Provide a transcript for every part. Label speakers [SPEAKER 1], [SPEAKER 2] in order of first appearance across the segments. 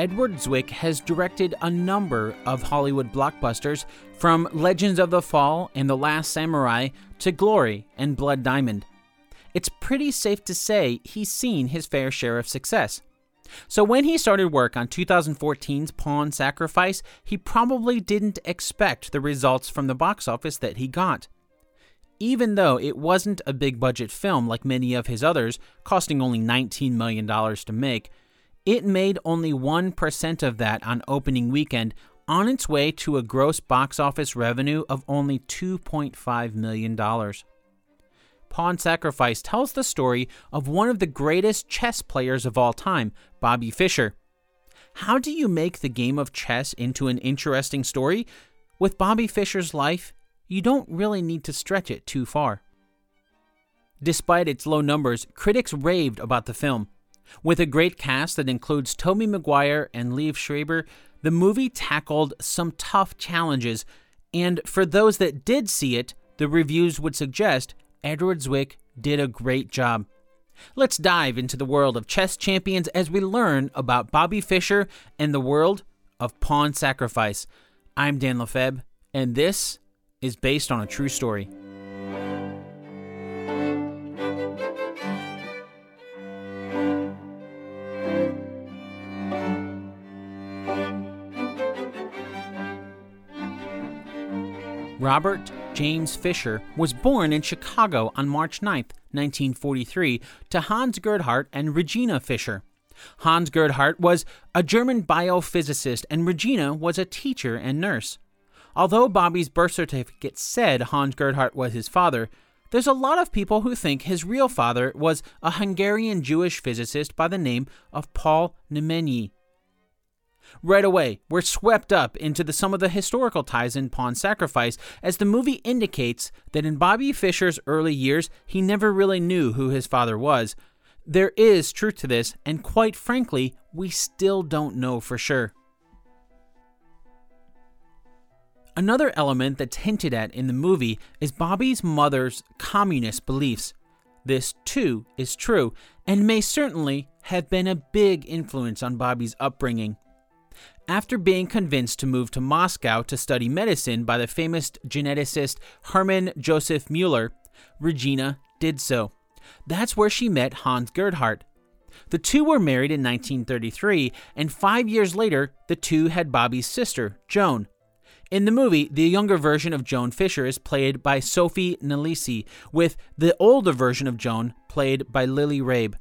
[SPEAKER 1] Edward Zwick has directed a number of Hollywood blockbusters, from Legends of the Fall and The Last Samurai to Glory and Blood Diamond. It's pretty safe to say he's seen his fair share of success. So when he started work on 2014's Pawn Sacrifice, he probably didn't expect the results from the box office that he got. Even though it wasn't a big budget film like many of his others, costing only $19 million to make, it made only 1% of that on opening weekend, on its way to a gross box office revenue of only $2.5 million. Pawn Sacrifice tells the story of one of the greatest chess players of all time, Bobby Fischer. How do you make the game of chess into an interesting story? With Bobby Fischer's life, you don't really need to stretch it too far. Despite its low numbers, critics raved about the film. With a great cast that includes Tobey Maguire and Liev Schreiber, the movie tackled some tough challenges, and for those that did see it, the reviews would suggest Edward Zwick did a great job. Let's dive into the world of chess champions as we learn about Bobby Fischer and the world of pawn sacrifice. I'm Dan Lefebvre, and this is based on a true story. Robert James Fischer was born in Chicago on March 9, 1943, to Hans Gerhardt and Regina Fischer. Hans Gerhardt was a German biophysicist, and Regina was a teacher and nurse. Although Bobby's birth certificate said Hans Gerhardt was his father, there's a lot of people who think his real father was a Hungarian Jewish physicist by the name of Paul Nemenyi. Right away, we're swept up into the, some of the historical ties in Pawn Sacrifice, as the movie indicates that in Bobby Fischer's early years, he never really knew who his father was. There is truth to this, and quite frankly, we still don't know for sure. Another element that's hinted at in the movie is Bobby's mother's communist beliefs. This, too, is true, and may certainly have been a big influence on Bobby's upbringing. After being convinced to move to Moscow to study medicine by the famous geneticist Hermann Joseph Muller, Regina did so. That's where she met Hans Gerhardt. The two were married in 1933, and five years later, the two had Bobby's sister, Joan. In the movie, the younger version of Joan Fischer is played by Sophie Nélisse, with the older version of Joan played by Lily Rabe.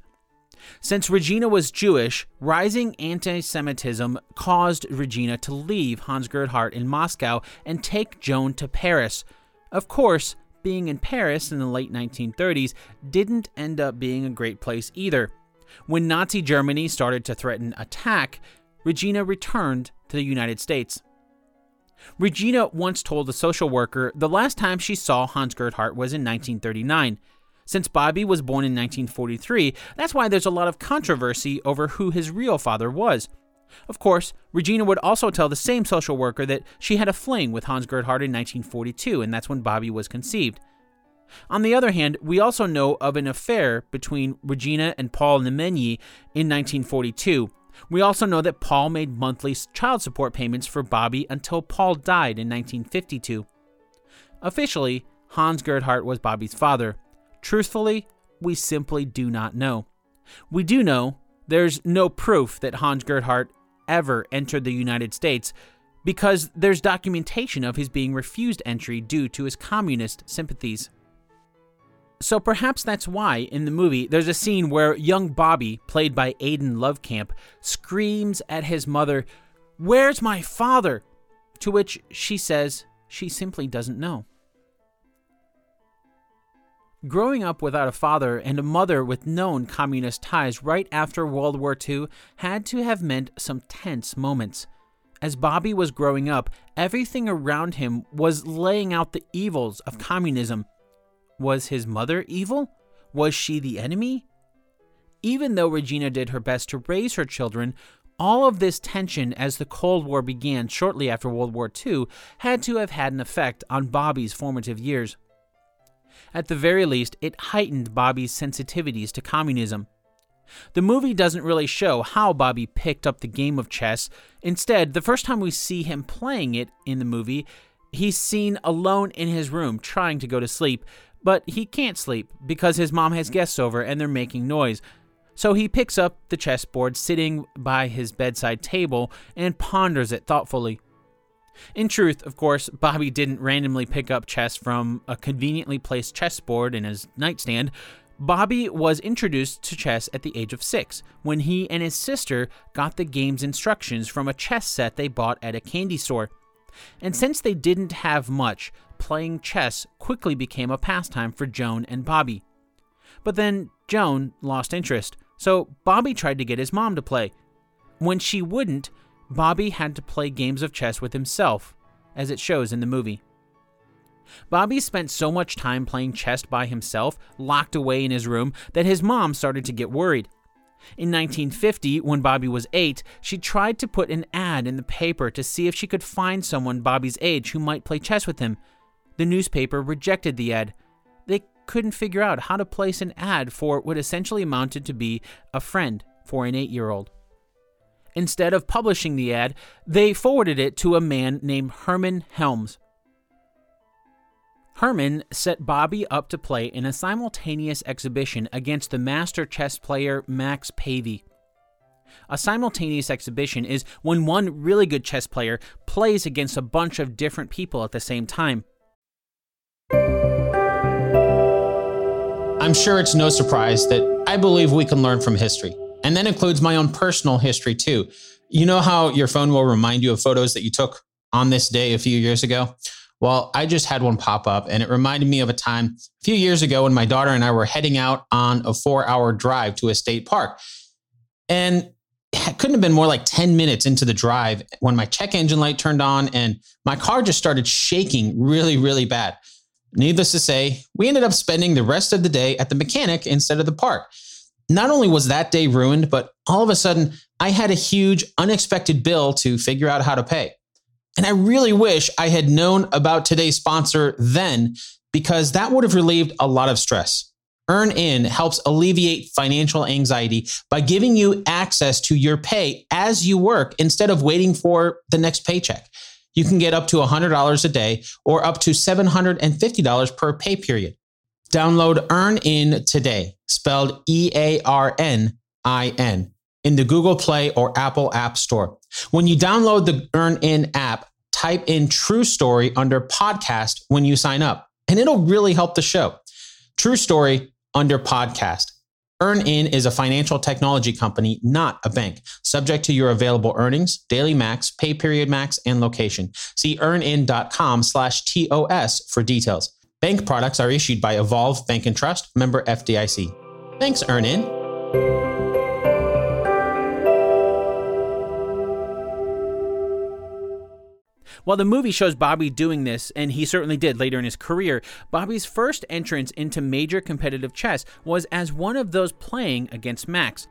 [SPEAKER 1] Since Regina was Jewish, rising anti Semitism caused Regina to leave Hans Gerhardt in Moscow and take Joan to Paris. Of course, being in Paris in the late 1930s didn't end up being a great place either. When Nazi Germany started to threaten attack, Regina returned to the United States. Regina once told a social worker the last time she saw Hans Gerhardt was in 1939. Since Bobby was born in 1943, that's why there's a lot of controversy over who his real father was. Of course, Regina would also tell the same social worker that she had a fling with Hans Gerhardt in 1942, and that's when Bobby was conceived. On the other hand, we also know of an affair between Regina and Paul Nemenyi in 1942. We also know that Paul made monthly child support payments for Bobby until Paul died in 1952. Officially, Hans Gerhardt was Bobby's father. Truthfully, we simply do not know. We do know there's no proof that Hans Gerhardt ever entered the United States because there's documentation of his being refused entry due to his communist sympathies. So perhaps that's why in the movie there's a scene where young Bobby, played by Aiden Lovekamp, screams at his mother, Where's my father? To which she says she simply doesn't know. Growing up without a father and a mother with known communist ties right after World War II had to have meant some tense moments. As Bobby was growing up, everything around him was laying out the evils of communism. Was his mother evil? Was she the enemy? Even though Regina did her best to raise her children, all of this tension as the Cold War began shortly after World War II had to have had an effect on Bobby's formative years. At the very least, it heightened Bobby's sensitivities to communism. The movie doesn't really show how Bobby picked up the game of chess. Instead, the first time we see him playing it in the movie, he's seen alone in his room trying to go to sleep, but he can't sleep because his mom has guests over and they're making noise. So he picks up the chessboard sitting by his bedside table and ponders it thoughtfully. In truth, of course, Bobby didn't randomly pick up chess from a conveniently placed chessboard in his nightstand. Bobby was introduced to chess at the age of six when he and his sister got the game's instructions from a chess set they bought at a candy store. And since they didn't have much, playing chess quickly became a pastime for Joan and Bobby. But then Joan lost interest, so Bobby tried to get his mom to play. When she wouldn't, Bobby had to play games of chess with himself, as it shows in the movie. Bobby spent so much time playing chess by himself, locked away in his room, that his mom started to get worried. In 1950, when Bobby was eight, she tried to put an ad in the paper to see if she could find someone Bobby's age who might play chess with him. The newspaper rejected the ad. They couldn't figure out how to place an ad for what essentially amounted to be a friend for an eight year old. Instead of publishing the ad, they forwarded it to a man named Hermann Helms. Herman set Bobby up to play in a simultaneous exhibition against the master chess player Max Pavey. A simultaneous exhibition is when one really good chess player plays against a bunch of different people at the same time.
[SPEAKER 2] I'm sure it's no surprise that I believe we can learn from history. And that includes my own personal history too. You know how your phone will remind you of photos that you took on this day a few years ago? Well, I just had one pop up and it reminded me of a time a few years ago when my daughter and I were heading out on a four hour drive to a state park. And it couldn't have been more like 10 minutes into the drive when my check engine light turned on and my car just started shaking really, really bad. Needless to say, we ended up spending the rest of the day at the mechanic instead of the park. Not only was that day ruined, but all of a sudden I had a huge unexpected bill to figure out how to pay. And I really wish I had known about today's sponsor then, because that would have relieved a lot of stress. EarnIn helps alleviate financial anxiety by giving you access to your pay as you work instead of waiting for the next paycheck. You can get up to $100 a day or up to $750 per pay period. Download EarnIn today, spelled E A R N I N, in the Google Play or Apple App Store. When you download the EarnIn app, type in True Story under podcast when you sign up, and it'll really help the show. True Story under podcast. EarnIn is a financial technology company, not a bank, subject to your available earnings, daily max, pay period max, and location. See earnin.com slash TOS for details. Bank products are issued by Evolve Bank and Trust, member FDIC. Thanks, EarnIn.
[SPEAKER 1] While the movie shows Bobby doing this, and he certainly did later in his career, Bobby's first entrance into major competitive chess was as one of those playing against Max.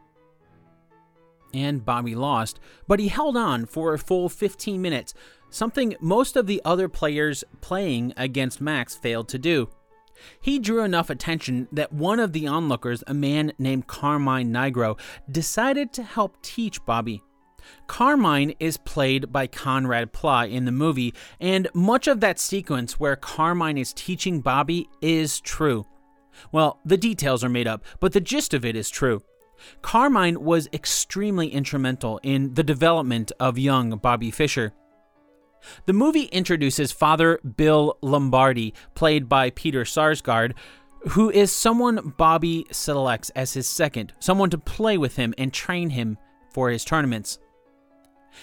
[SPEAKER 1] And Bobby lost, but he held on for a full 15 minutes, something most of the other players playing against Max failed to do. He drew enough attention that one of the onlookers, a man named Carmine Nigro, decided to help teach Bobby. Carmine is played by Conrad Pla in the movie, and much of that sequence where Carmine is teaching Bobby is true. Well, the details are made up, but the gist of it is true. Carmine was extremely instrumental in the development of young Bobby Fischer. The movie introduces Father Bill Lombardi, played by Peter Sarsgaard, who is someone Bobby selects as his second, someone to play with him and train him for his tournaments.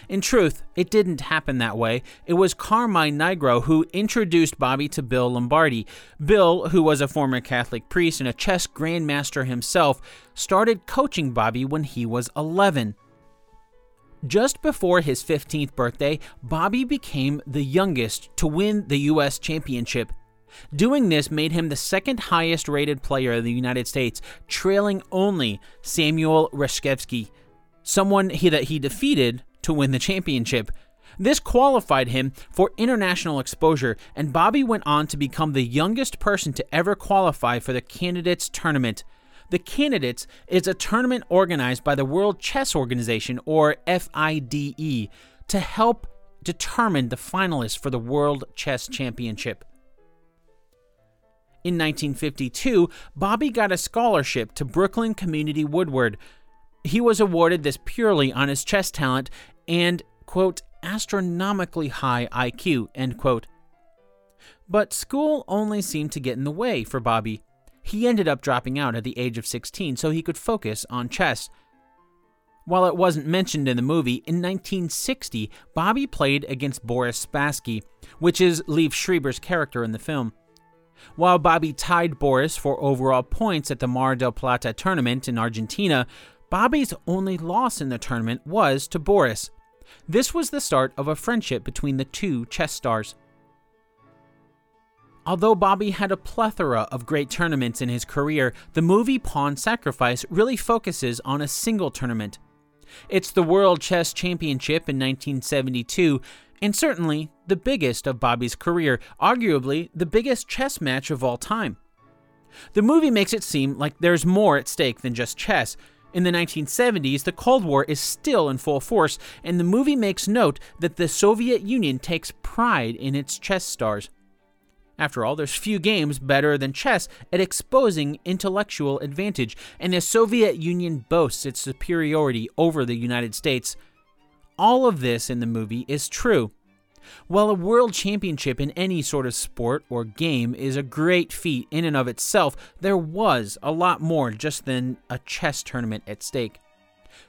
[SPEAKER 1] In truth, it didn't happen that way. It was Carmine Nigro who introduced Bobby to Bill Lombardi. Bill, who was a former Catholic priest and a chess grandmaster himself, started coaching Bobby when he was 11. Just before his 15th birthday, Bobby became the youngest to win the U.S. championship. Doing this made him the second highest rated player in the United States, trailing only Samuel Reshevsky, someone he, that he defeated to win the championship. This qualified him for international exposure, and Bobby went on to become the youngest person to ever qualify for the candidates tournament. The Candidates is a tournament organized by the World Chess Organization, or FIDE, to help determine the finalists for the World Chess Championship. In 1952, Bobby got a scholarship to Brooklyn Community Woodward. He was awarded this purely on his chess talent and, quote, astronomically high IQ, end quote. But school only seemed to get in the way for Bobby. He ended up dropping out at the age of 16 so he could focus on chess. While it wasn't mentioned in the movie, in 1960, Bobby played against Boris Spassky, which is Liev Schreiber's character in the film. While Bobby tied Boris for overall points at the Mar del Plata tournament in Argentina, Bobby's only loss in the tournament was to Boris. This was the start of a friendship between the two chess stars. Although Bobby had a plethora of great tournaments in his career, the movie Pawn Sacrifice really focuses on a single tournament. It's the World Chess Championship in 1972, and certainly the biggest of Bobby's career, arguably the biggest chess match of all time. The movie makes it seem like there's more at stake than just chess. In the 1970s, the Cold War is still in full force, and the movie makes note that the Soviet Union takes pride in its chess stars. After all, there's few games better than chess at exposing intellectual advantage, and the Soviet Union boasts its superiority over the United States. All of this in the movie is true. While a world championship in any sort of sport or game is a great feat in and of itself, there was a lot more just than a chess tournament at stake.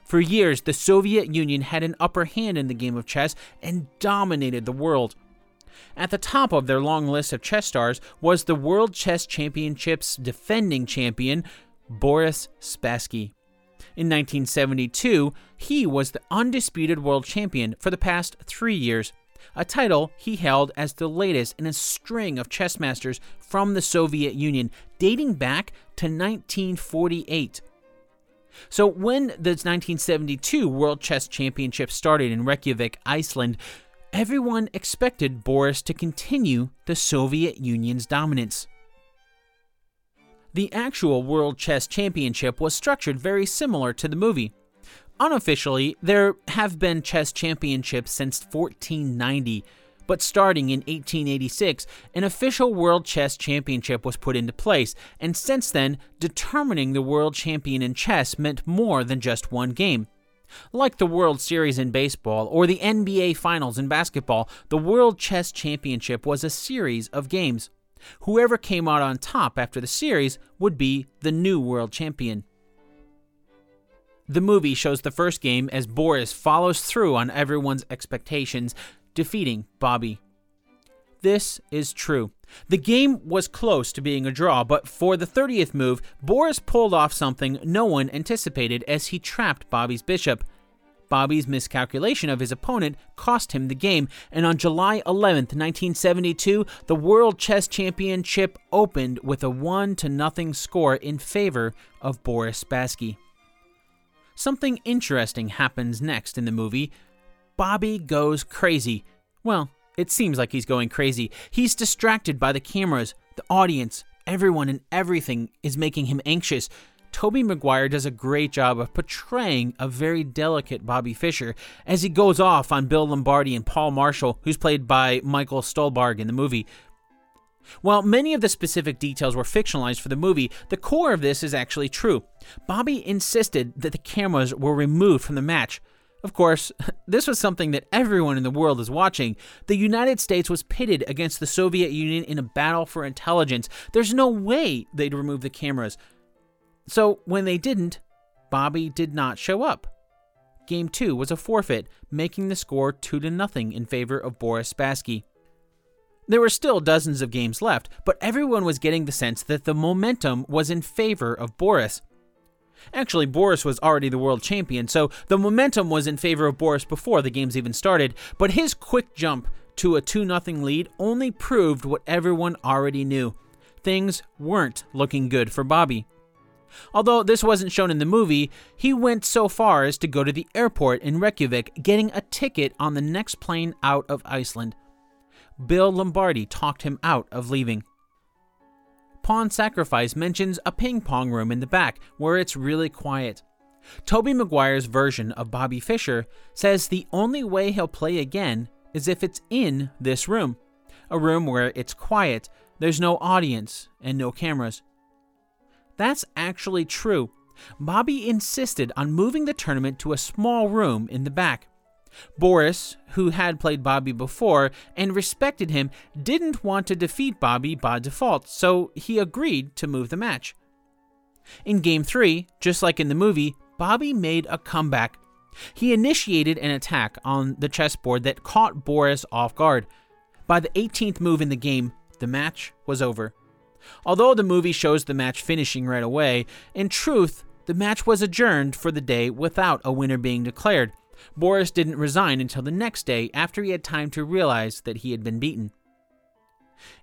[SPEAKER 1] For years, the Soviet Union had an upper hand in the game of chess and dominated the world. At the top of their long list of chess stars was the World Chess Championship's defending champion, Boris Spassky. In 1972, he was the undisputed world champion for the past three years, a title he held as the latest in a string of chess masters from the Soviet Union dating back to 1948. So, when the 1972 World Chess Championship started in Reykjavik, Iceland, everyone expected Boris to continue the Soviet Union's dominance. The actual World Chess Championship was structured very similar to the movie. Unofficially, there have been chess championships since 1490, but starting in 1886, an official World Chess Championship was put into place, and since then, determining the world champion in chess meant more than just one game. Like the World Series in baseball or the NBA Finals in basketball, the World Chess Championship was a series of games. Whoever came out on top after the series would be the new world champion. The movie shows the first game as Boris follows through on everyone's expectations, defeating Bobby. This is true. The game was close to being a draw, but for the 30th move, Boris pulled off something no one anticipated as he trapped Bobby's bishop. Bobby's miscalculation of his opponent cost him the game, and on July 11, 1972, the World Chess Championship opened with a 1 to nothing score in favor of Boris Spassky. Something interesting happens next in the movie. Bobby goes crazy. Well, it seems like he's going crazy. He's distracted by the cameras, the audience, everyone and everything is making him anxious. Tobey Maguire does a great job of portraying a very delicate Bobby Fischer as he goes off on Bill Lombardi and Paul Marshall, who's played by Michael Stuhlbarg in the movie. While many of the specific details were fictionalized for the movie, the core of this is actually true. Bobby insisted that the cameras were removed from the match. Of course, this was something that everyone in the world is watching. The United States was pitted against the Soviet Union in a battle for intelligence. There's no way they'd remove the cameras. So when they didn't, Bobby did not show up. Game 2 was a forfeit, making the score 2 to nothing in favor of Boris Spassky. There were still dozens of games left, but everyone was getting the sense that the momentum was in favor of Boris. Actually, Boris was already the world champion, so the momentum was in favor of Boris before the games even started, but his quick jump to a 2 0 lead only proved what everyone already knew. Things weren't looking good for Bobby. Although this wasn't shown in the movie, he went so far as to go to the airport in Reykjavik, getting a ticket on the next plane out of Iceland. Bill Lombardi talked him out of leaving. Pawn Sacrifice mentions a ping pong room in the back where it's really quiet. Tobey Maguire's version of Bobby Fischer says the only way he'll play again is if it's in this room, a room where it's quiet, there's no audience, and no cameras. That's actually true. Bobby insisted on moving the tournament to a small room in the back. Boris, who had played Bobby before and respected him, didn't want to defeat Bobby by default, so he agreed to move the match. In Game 3, just like in the movie, Bobby made a comeback. He initiated an attack on the chessboard that caught Boris off guard. By the 18th move in the game, the match was over. Although the movie shows the match finishing right away, in truth, the match was adjourned for the day without a winner being declared. Boris didn't resign until the next day after he had time to realize that he had been beaten.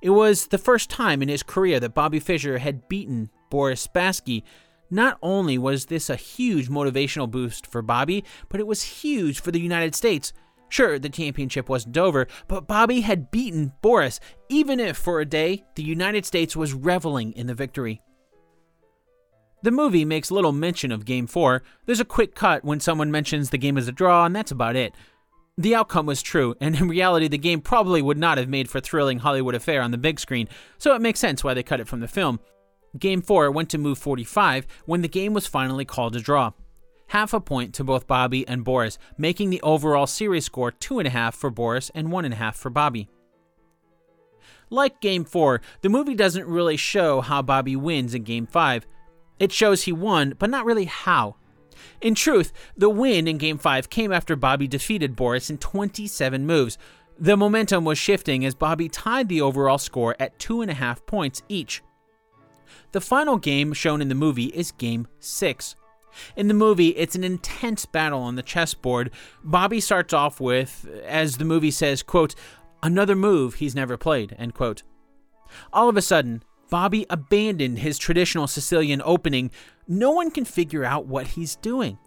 [SPEAKER 1] It was the first time in his career that Bobby Fischer had beaten Boris Spassky. Not only was this a huge motivational boost for Bobby, but it was huge for the United States. Sure, the championship wasn't over, but Bobby had beaten Boris, even if for a day the United States was reveling in the victory. The movie makes little mention of Game 4. There's a quick cut when someone mentions the game is a draw, and that's about it. The outcome was true, and in reality, the game probably would not have made for thrilling Hollywood affair on the big screen, so it makes sense why they cut it from the film. Game 4 went to move 45 when the game was finally called a draw. Half a point to both Bobby and Boris, making the overall series score 2.5 for Boris and 1.5 for Bobby. Like Game 4, the movie doesn't really show how Bobby wins in Game 5. It shows he won, but not really how. In truth, the win in Game 5 came after Bobby defeated Boris in 27 moves. The momentum was shifting as Bobby tied the overall score at 2.5 points each. The final game shown in the movie is Game 6. In the movie, it's an intense battle on the chessboard. Bobby starts off with, as the movie says, quote, another move he's never played, end quote. All of a sudden, Bobby abandoned his traditional Sicilian opening. No one can figure out what he's doing.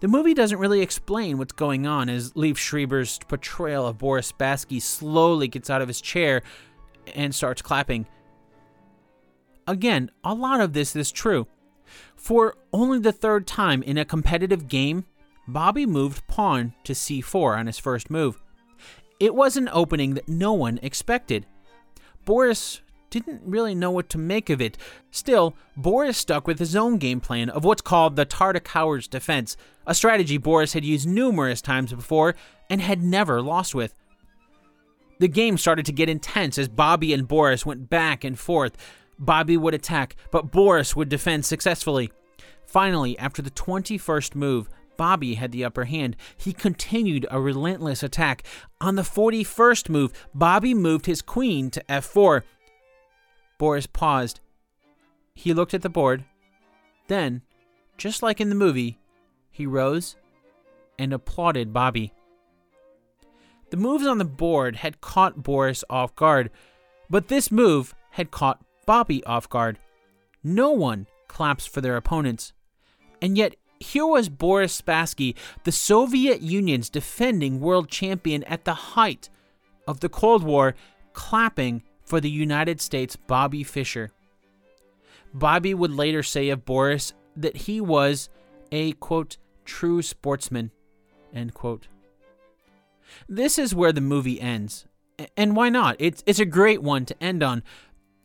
[SPEAKER 1] The movie doesn't really explain what's going on as Liev Schreiber's portrayal of Boris Spassky slowly gets out of his chair and starts clapping. Again, a lot of this is true. For only the third time in a competitive game, Bobby moved pawn to c4 on his first move. It was an opening that no one expected. Boris didn't really know what to make of it. Still, Boris stuck with his own game plan of what's called the Tartakower's Defense, a strategy Boris had used numerous times before and had never lost with. The game started to get intense as Bobby and Boris went back and forth. Bobby would attack, but Boris would defend successfully. Finally, after the 21st move, Bobby had the upper hand. He continued a relentless attack. On the 41st move, Bobby moved his queen to f4. Boris paused. He looked at the board. Then, just like in the movie, he rose and applauded Bobby. The moves on the board had caught Boris off guard, but this move had caught Bobby off guard. No one claps for their opponents. And yet, here was Boris Spassky, the Soviet Union's defending world champion at the height of the Cold War, clapping for the United States Bobby Fischer. Bobby would later say of Boris that he was a quote true sportsman end quote. This is where the movie ends. And why not? It's it's a great one to end on.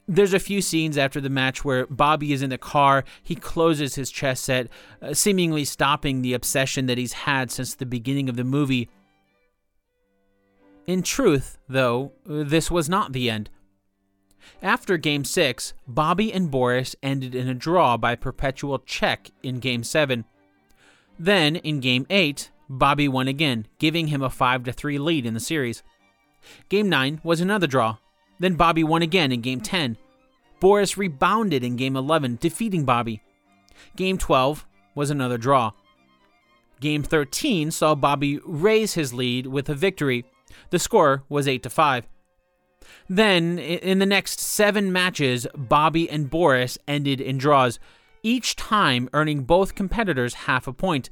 [SPEAKER 1] There's a few scenes after the match where Bobby is in the car. He closes his chess set, uh, seemingly stopping the obsession that he's had since the beginning of the movie. In truth, though, this was not the end. After Game 6, Bobby and Boris ended in a draw by perpetual check in Game 7. Then, in Game 8, Bobby won again, giving him a 5 3 lead in the series. Game 9 was another draw. Then Bobby won again in Game 10. Boris rebounded in Game 11, defeating Bobby. Game 12 was another draw. Game 13 saw Bobby raise his lead with a victory. The score was 8 to 5. Then, in the next seven matches, Bobby and Boris ended in draws, each time earning both competitors half a point.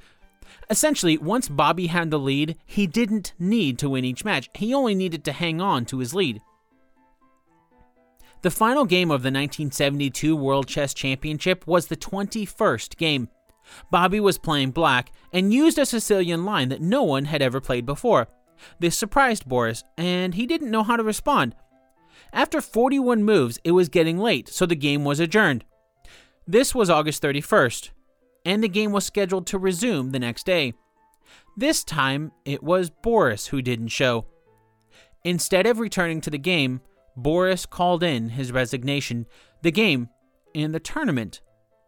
[SPEAKER 1] Essentially, once Bobby had the lead, he didn't need to win each match, he only needed to hang on to his lead. The final game of the 1972 World Chess Championship was the 21st game. Bobby was playing black and used a Sicilian line that no one had ever played before. This surprised Boris, and he didn't know how to respond. After 41 moves, it was getting late, so the game was adjourned. This was August 31st, and the game was scheduled to resume the next day. This time, it was Boris who didn't show. Instead of returning to the game, Boris called in his resignation. The game and the tournament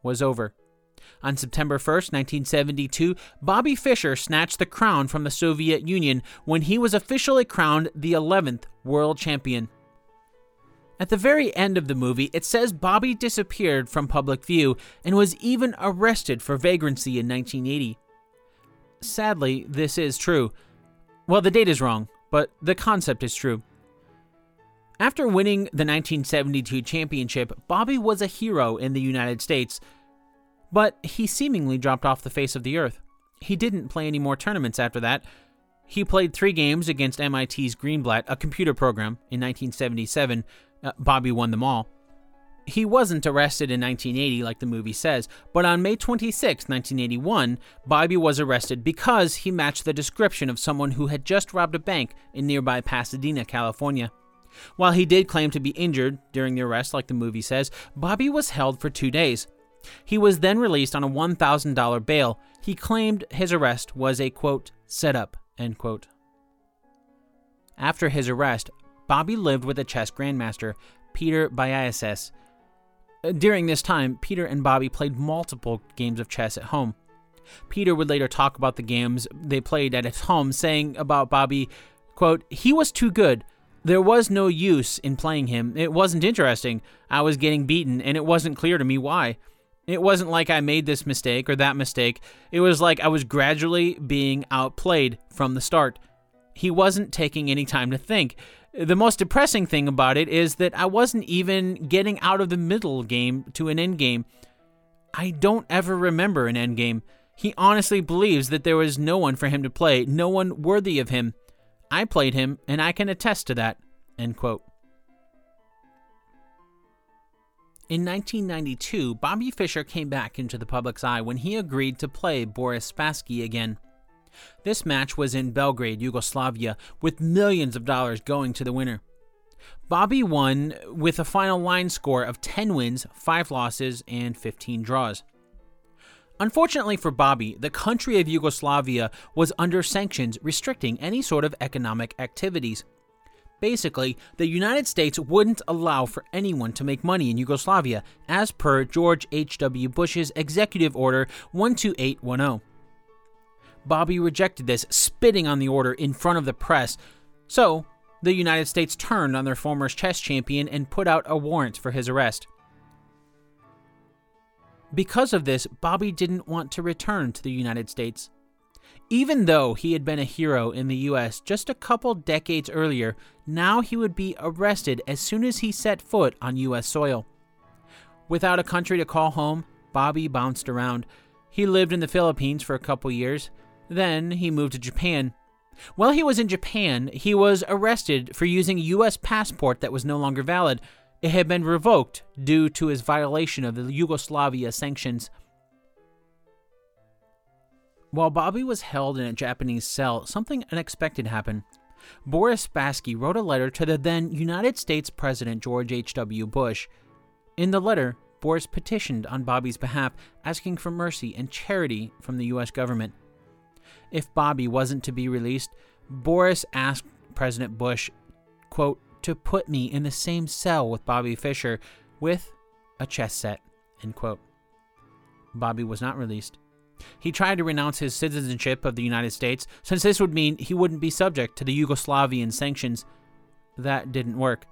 [SPEAKER 1] was over. On September 1st, 1972, Bobby Fischer snatched the crown from the Soviet Union when he was officially crowned the 11th world champion. At the very end of the movie, it says Bobby disappeared from public view and was even arrested for vagrancy in 1980. Sadly, this is true. Well, the date is wrong, but the concept is true. After winning the 1972 championship, Bobby was a hero in the United States, but he seemingly dropped off the face of the earth. He didn't play any more tournaments after that. He played three games against MIT's Greenblatt, a computer program, in 1977. Uh, Bobby won them all. He wasn't arrested in 1980 like the movie says, but on May 26, 1981, Bobby was arrested because he matched the description of someone who had just robbed a bank in nearby Pasadena, California. While he did claim to be injured during the arrest, like the movie says, Bobby was held for two days. He was then released on a $1,000 bail. He claimed his arrest was a quote, setup, end quote. After his arrest, Bobby lived with a chess grandmaster, Peter Biyiasas. Uh, during this time, Peter and Bobby played multiple games of chess at home. Peter would later talk about the games they played at his home, saying about Bobby, quote, he was too good. There was no use in playing him. It wasn't interesting. I was getting beaten, and it wasn't clear to me why. It wasn't like I made this mistake or that mistake. It was like I was gradually being outplayed from the start. He wasn't taking any time to think. The most depressing thing about it is that I wasn't even getting out of the middle game to an end game. I don't ever remember an end game. He honestly believes that there was no one for him to play, no one worthy of him. I played him, and I can attest to that. End quote. In 1992, Bobby Fischer came back into the public's eye when he agreed to play Boris Spassky again. This match was in Belgrade, Yugoslavia, with millions of dollars going to the winner. Bobby won with a final line score of 10 wins, 5 losses, and 15 draws. Unfortunately for Bobby, the country of Yugoslavia was under sanctions restricting any sort of economic activities. Basically, the United States wouldn't allow for anyone to make money in Yugoslavia, as per George H.W. Bush's Executive Order 12810. Bobby rejected this, spitting on the order in front of the press. So, the United States turned on their former chess champion and put out a warrant for his arrest. Because of this, Bobby didn't want to return to the United States. Even though he had been a hero in the US just a couple decades earlier, now he would be arrested as soon as he set foot on US soil. Without a country to call home, Bobby bounced around. He lived in the Philippines for a couple years, then he moved to Japan. While he was in Japan, he was arrested for using a US passport that was no longer valid. It had been revoked due to his violation of the Yugoslavia sanctions. While Bobby was held in a Japanese cell, something unexpected happened. Boris Spassky wrote a letter to the then United States President George H.W. Bush. In the letter, Boris petitioned on Bobby's behalf, asking for mercy and charity from the U.S. government. If Bobby wasn't to be released, Boris asked President Bush, quote, to put me in the same cell with Bobby Fischer with a chess set, end quote. Bobby was not released. He tried to renounce his citizenship of the United States, since this would mean he wouldn't be subject to the Yugoslavian sanctions. That didn't work.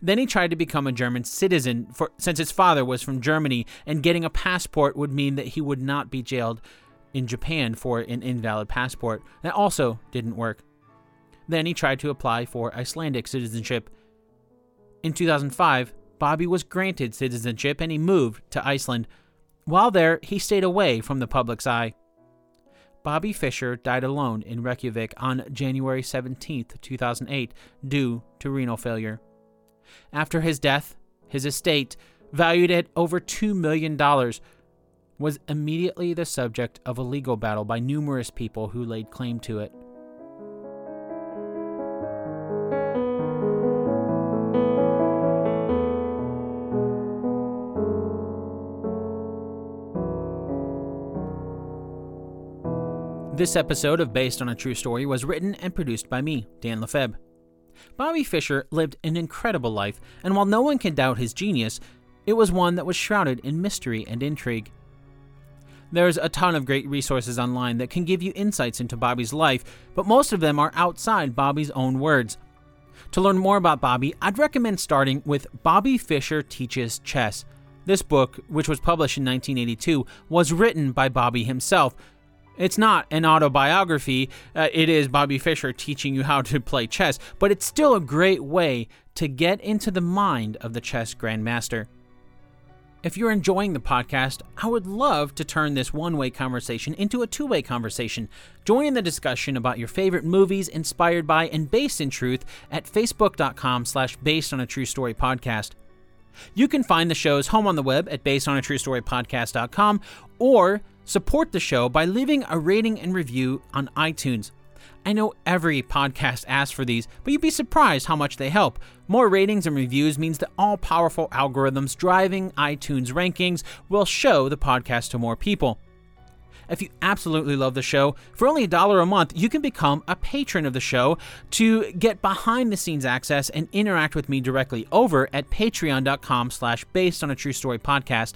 [SPEAKER 1] Then he tried to become a German citizen, for, since his father was from Germany, and getting a passport would mean that he would not be jailed in Japan for an invalid passport. That also didn't work. Then he tried to apply for Icelandic citizenship. In 2005, Bobby was granted citizenship and he moved to Iceland. While there, he stayed away from the public's eye. Bobby Fischer died alone in Reykjavik on January 17, 2008, due to renal failure. After his death, his estate, valued at over $2 million, was immediately the subject of a legal battle by numerous people who laid claim to it. This episode of Based on a True Story was written and produced by me, Dan Lefebvre. Bobby Fischer lived an incredible life, and while no one can doubt his genius, it was one that was shrouded in mystery and intrigue. There's a ton of great resources online that can give you insights into Bobby's life, but most of them are outside Bobby's own words. To learn more about Bobby, I'd recommend starting with Bobby Fischer Teaches Chess. This book, which was published in 1982, was written by Bobby himself, it's not an autobiography, uh, it is Bobby Fischer teaching you how to play chess, but it's still a great way to get into the mind of the chess grandmaster. If you're enjoying the podcast, I would love to turn this one-way conversation into a two-way conversation. Join in the discussion about your favorite movies inspired by and based in truth at facebook.com slash based on a true story podcast. You can find the show's home on the web at basedonatruestorypodcast.com or Support the show by leaving a rating and review on iTunes. I know every podcast asks for these, but you'd be surprised how much they help. More ratings and reviews means that all powerful algorithms driving iTunes rankings will show the podcast to more people. If you absolutely love the show, for only a dollar a month, you can become a patron of the show to get behind the scenes access and interact with me directly over at patreon.com slash based on a true story podcast.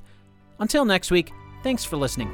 [SPEAKER 1] Until next week, thanks for listening.